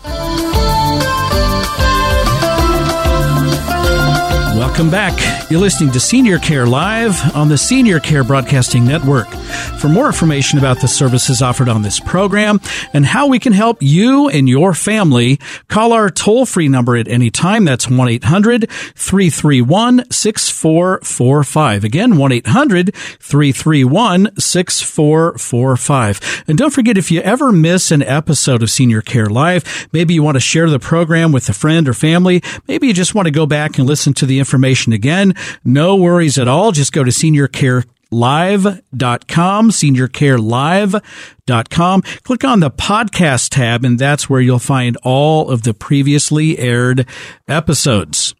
Música Welcome back. You're listening to Senior Care Live on the Senior Care Broadcasting Network. For more information about the services offered on this program and how we can help you and your family, call our toll free number at any time. That's 1 800 331 6445. Again, 1 800 331 6445. And don't forget, if you ever miss an episode of Senior Care Live, maybe you want to share the program with a friend or family, maybe you just want to go back and listen to the information again, no worries at all. Just go to seniorcarelive.com, seniorcarelive.com. Click on the podcast tab, and that's where you'll find all of the previously aired episodes.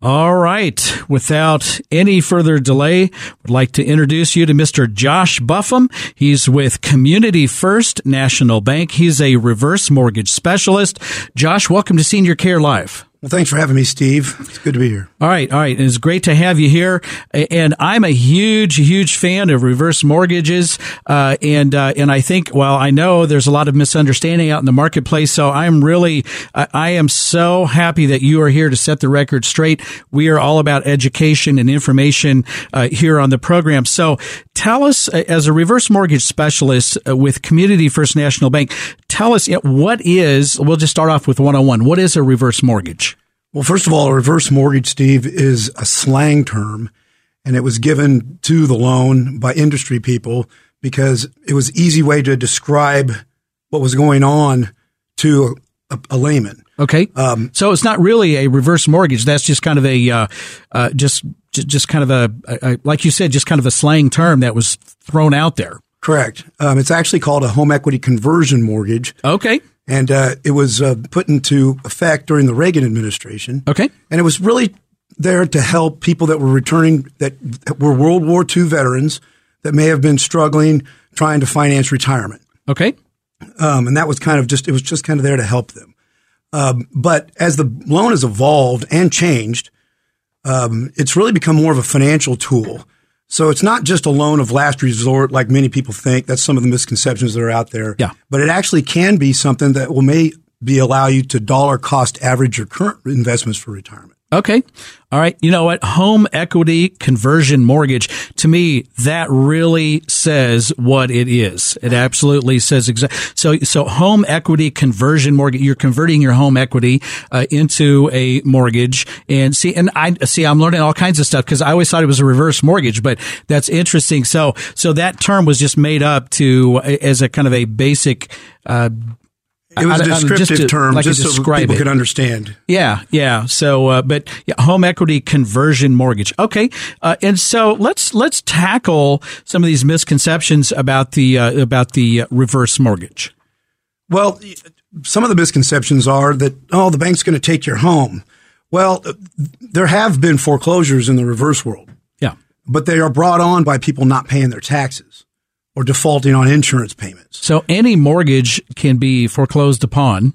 All right. Without any further delay, would like to introduce you to Mr. Josh Buffum. He's with Community First National Bank. He's a reverse mortgage specialist. Josh, welcome to Senior Care Live. Well, thanks for having me, Steve. It's good to be here. All right, all right. It's great to have you here. And I'm a huge, huge fan of reverse mortgages. Uh, and uh, and I think, well, I know there's a lot of misunderstanding out in the marketplace. So I'm really, I am so happy that you are here to set the record straight. We are all about education and information uh, here on the program. So tell us, as a reverse mortgage specialist uh, with Community First National Bank, tell us what is. We'll just start off with 101. What is a reverse mortgage? Well, first of all, a reverse mortgage, Steve, is a slang term, and it was given to the loan by industry people because it was easy way to describe what was going on to a, a layman. Okay, um, so it's not really a reverse mortgage. That's just kind of a uh, uh, just just kind of a, a, like you said, just kind of a slang term that was thrown out there. Correct. Um, it's actually called a home equity conversion mortgage. Okay. And uh, it was uh, put into effect during the Reagan administration. Okay. And it was really there to help people that were returning, that were World War II veterans that may have been struggling trying to finance retirement. Okay. Um, and that was kind of just, it was just kind of there to help them. Um, but as the loan has evolved and changed, um, it's really become more of a financial tool. So it's not just a loan of last resort like many people think. That's some of the misconceptions that are out there. Yeah. But it actually can be something that will may be allow you to dollar cost average your current investments for retirement. Okay. All right. You know what? Home equity conversion mortgage. To me, that really says what it is. It absolutely says exactly. So, so home equity conversion mortgage, you're converting your home equity uh, into a mortgage. And see, and I see, I'm learning all kinds of stuff because I always thought it was a reverse mortgage, but that's interesting. So, so that term was just made up to, as a kind of a basic, uh, it was a descriptive just to, term, like just so people it. could understand. Yeah, yeah. So, uh, but yeah, home equity conversion mortgage. Okay, uh, and so let's let's tackle some of these misconceptions about the uh, about the reverse mortgage. Well, some of the misconceptions are that oh, the bank's going to take your home. Well, there have been foreclosures in the reverse world. Yeah, but they are brought on by people not paying their taxes or defaulting on insurance payments. So any mortgage can be foreclosed upon.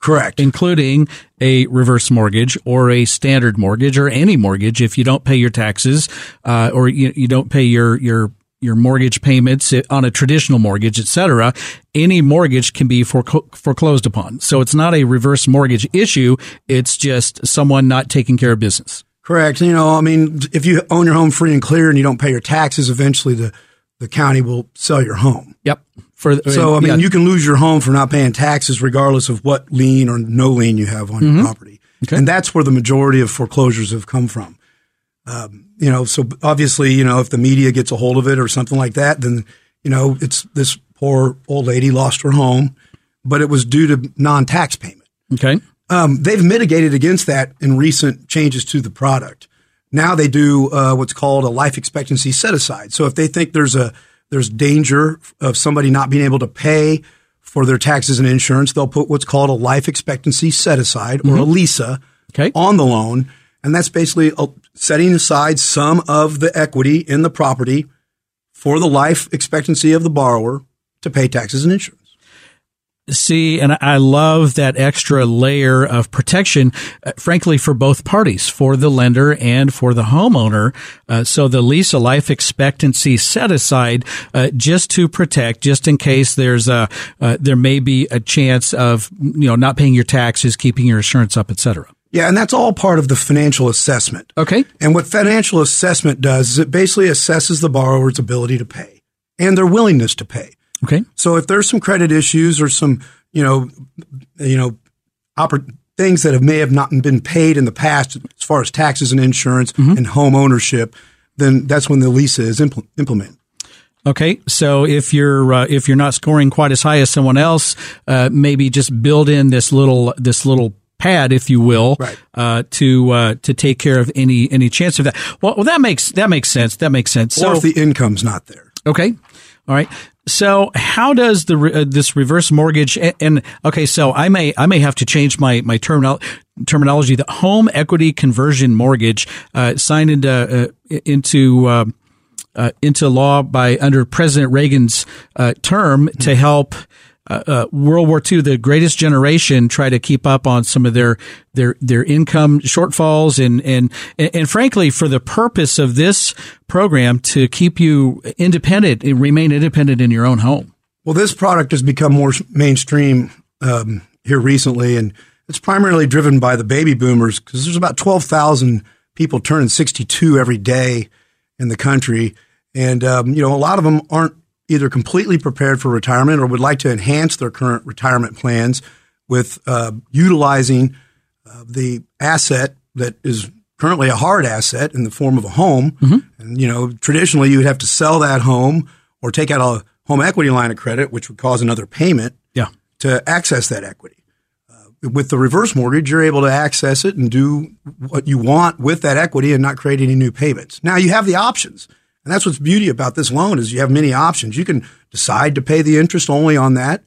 Correct. Including a reverse mortgage or a standard mortgage or any mortgage if you don't pay your taxes, uh, or you, you don't pay your, your, your mortgage payments on a traditional mortgage, etc. Any mortgage can be foreclosed upon. So it's not a reverse mortgage issue. It's just someone not taking care of business. Correct. You know, I mean, if you own your home free and clear and you don't pay your taxes, eventually the the county will sell your home. Yep. For so I mean, yeah. you can lose your home for not paying taxes, regardless of what lien or no lien you have on mm-hmm. your property. Okay. And that's where the majority of foreclosures have come from. Um, you know, so obviously, you know, if the media gets a hold of it or something like that, then you know, it's this poor old lady lost her home, but it was due to non-tax payment. Okay. Um, they've mitigated against that in recent changes to the product. Now they do uh, what's called a life expectancy set aside. So if they think there's a there's danger of somebody not being able to pay for their taxes and insurance, they'll put what's called a life expectancy set aside or mm-hmm. a LESA okay. on the loan. And that's basically setting aside some of the equity in the property for the life expectancy of the borrower to pay taxes and insurance. See, and I love that extra layer of protection, uh, frankly, for both parties, for the lender and for the homeowner. Uh, so the LESA life expectancy set aside uh, just to protect, just in case there's a uh, there may be a chance of you know not paying your taxes, keeping your insurance up, etc. Yeah, and that's all part of the financial assessment. Okay. And what financial assessment does is it basically assesses the borrower's ability to pay and their willingness to pay. Okay. So if there's some credit issues or some, you know, you know, things that have, may have not been paid in the past as far as taxes and insurance mm-hmm. and home ownership, then that's when the lease is impl- implemented. Okay, so if you're uh, if you're not scoring quite as high as someone else, uh, maybe just build in this little this little pad, if you will, right. uh, to uh, to take care of any any chance of that. Well, well, that makes that makes sense. That makes sense. Or so, if the income's not there. Okay, all right. So how does the uh, this reverse mortgage and, and, okay? So I may I may have to change my my terminal terminology. The home equity conversion mortgage uh, signed into uh, into uh, uh, into law by under President Reagan's uh, term to help uh, uh, World War II, the greatest generation try to keep up on some of their their their income shortfalls and and and frankly, for the purpose of this program to keep you independent and remain independent in your own home. Well, this product has become more mainstream um, here recently, and it's primarily driven by the baby boomers because there's about twelve thousand people turning sixty two every day in the country, and um, you know a lot of them aren't either completely prepared for retirement or would like to enhance their current retirement plans with uh, utilizing uh, the asset that is currently a hard asset in the form of a home. Mm-hmm. And, you know, traditionally you would have to sell that home or take out a home equity line of credit, which would cause another payment yeah. to access that equity. Uh, with the reverse mortgage, you're able to access it and do what you want with that equity and not create any new payments. Now you have the options. And that's what's beauty about this loan is you have many options. You can decide to pay the interest only on that.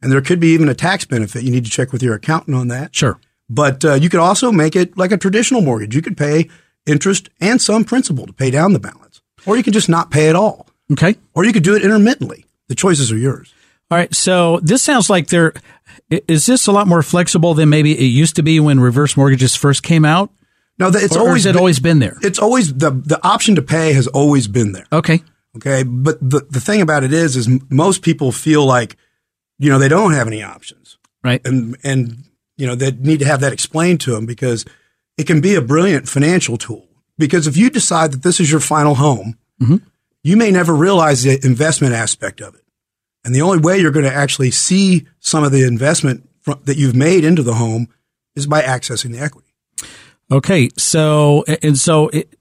And there could be even a tax benefit. You need to check with your accountant on that. Sure. But uh, you could also make it like a traditional mortgage. You could pay interest and some principal to pay down the balance. Or you can just not pay at all. Okay. Or you could do it intermittently. The choices are yours. All right. So this sounds like there is this a lot more flexible than maybe it used to be when reverse mortgages first came out? No, it's or, always or it been, always been there. It's always the the option to pay has always been there. Okay. Okay, but the the thing about it is, is most people feel like, you know, they don't have any options, right? And and you know they need to have that explained to them because it can be a brilliant financial tool. Because if you decide that this is your final home, mm-hmm. you may never realize the investment aspect of it, and the only way you're going to actually see some of the investment that you've made into the home is by accessing the equity. Okay, so and so it,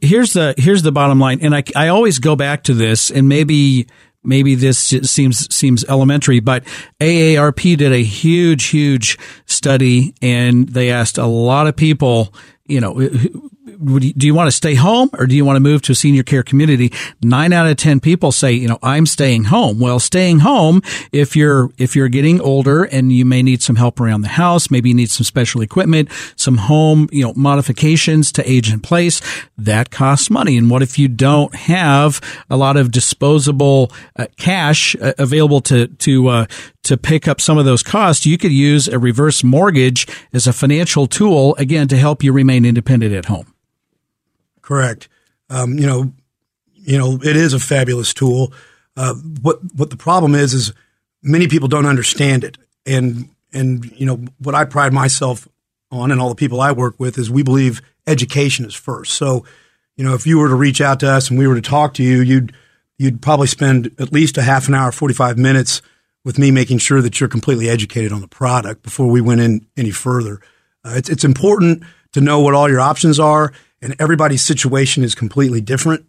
here's the here's the bottom line, and I I always go back to this, and maybe maybe this seems seems elementary, but AARP did a huge huge study, and they asked a lot of people, you know, do you want to stay home or do you want to move to a senior care community? Nine out of 10 people say, you know, I'm staying home. Well, staying home, if you're, if you're getting older and you may need some help around the house, maybe you need some special equipment, some home, you know, modifications to age in place, that costs money. And what if you don't have a lot of disposable uh, cash uh, available to, to, uh, to pick up some of those costs, you could use a reverse mortgage as a financial tool, again, to help you remain independent at home. Correct. Um, you know, you know, it is a fabulous tool. Uh, what what the problem is is many people don't understand it, and and you know what I pride myself on, and all the people I work with is we believe education is first. So, you know, if you were to reach out to us and we were to talk to you, you'd you'd probably spend at least a half an hour, forty five minutes with me, making sure that you're completely educated on the product before we went in any further. Uh, it's it's important to know what all your options are and everybody's situation is completely different.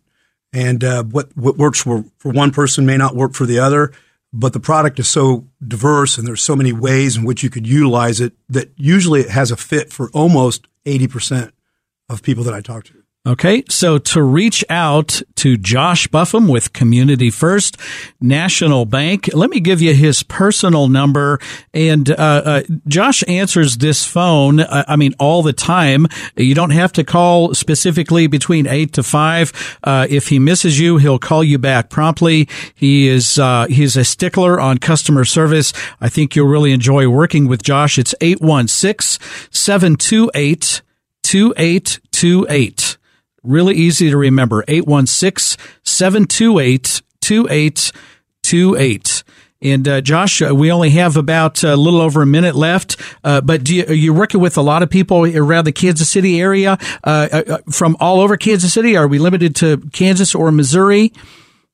And uh, what what works for, for one person may not work for the other. But the product is so diverse, and there's so many ways in which you could utilize it that usually it has a fit for almost eighty percent of people that I talk to. Okay, so to reach out to Josh Buffum with Community First National Bank, let me give you his personal number. And uh, uh, Josh answers this phone, uh, I mean, all the time. You don't have to call specifically between 8 to 5. Uh, if he misses you, he'll call you back promptly. He is uh, he's a stickler on customer service. I think you'll really enjoy working with Josh. It's 816 728 2828. Really easy to remember. 816-728-2828. And uh, Josh, uh, we only have about a little over a minute left. Uh, but do you, are you working with a lot of people around the Kansas City area uh, uh, uh, from all over Kansas City? Are we limited to Kansas or Missouri?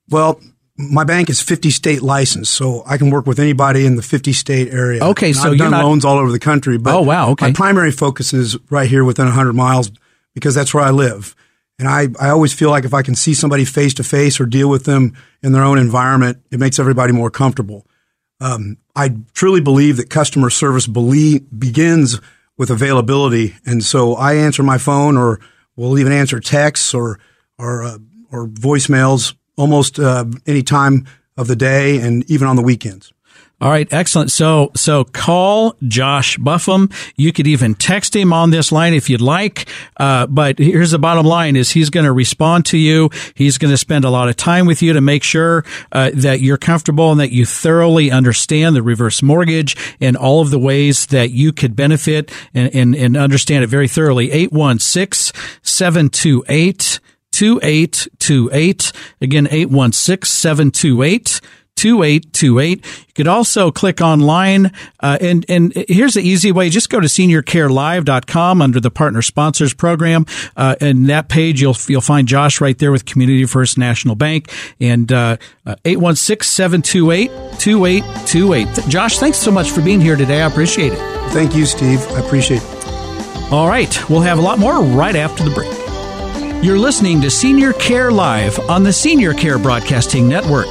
Well, my bank is 50 state licensed, so I can work with anybody in the 50 state area. Okay, and so I've you're done not... loans all over the country. But oh wow, okay. My primary focus is right here within 100 miles because that's where I live. And I, I always feel like if I can see somebody face to face or deal with them in their own environment, it makes everybody more comfortable. Um, I truly believe that customer service believe, begins with availability. And so I answer my phone or we'll even answer texts or, or, uh, or voicemails almost uh, any time of the day and even on the weekends. All right, excellent. So, so call Josh Buffum. You could even text him on this line if you'd like. Uh, but here's the bottom line: is he's going to respond to you. He's going to spend a lot of time with you to make sure uh, that you're comfortable and that you thoroughly understand the reverse mortgage and all of the ways that you could benefit and, and, and understand it very thoroughly. 816 728 2828. Again, 816 728 2828. You could also click online, uh, and, and here's the easy way. Just go to seniorcarelive.com under the partner sponsors program. Uh, and that page, you'll, you'll find Josh right there with Community First National Bank and, uh, 816-728-2828. Uh, Josh, thanks so much for being here today. I appreciate it. Thank you, Steve. I appreciate it. All right. We'll have a lot more right after the break. You're listening to Senior Care Live on the Senior Care Broadcasting Network.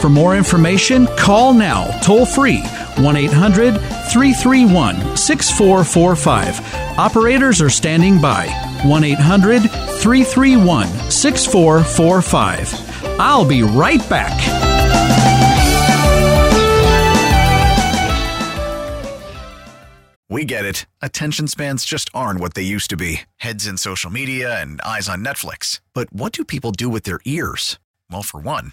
For more information, call now toll free 1 800 331 6445. Operators are standing by 1 800 331 6445. I'll be right back. We get it. Attention spans just aren't what they used to be heads in social media and eyes on Netflix. But what do people do with their ears? Well, for one,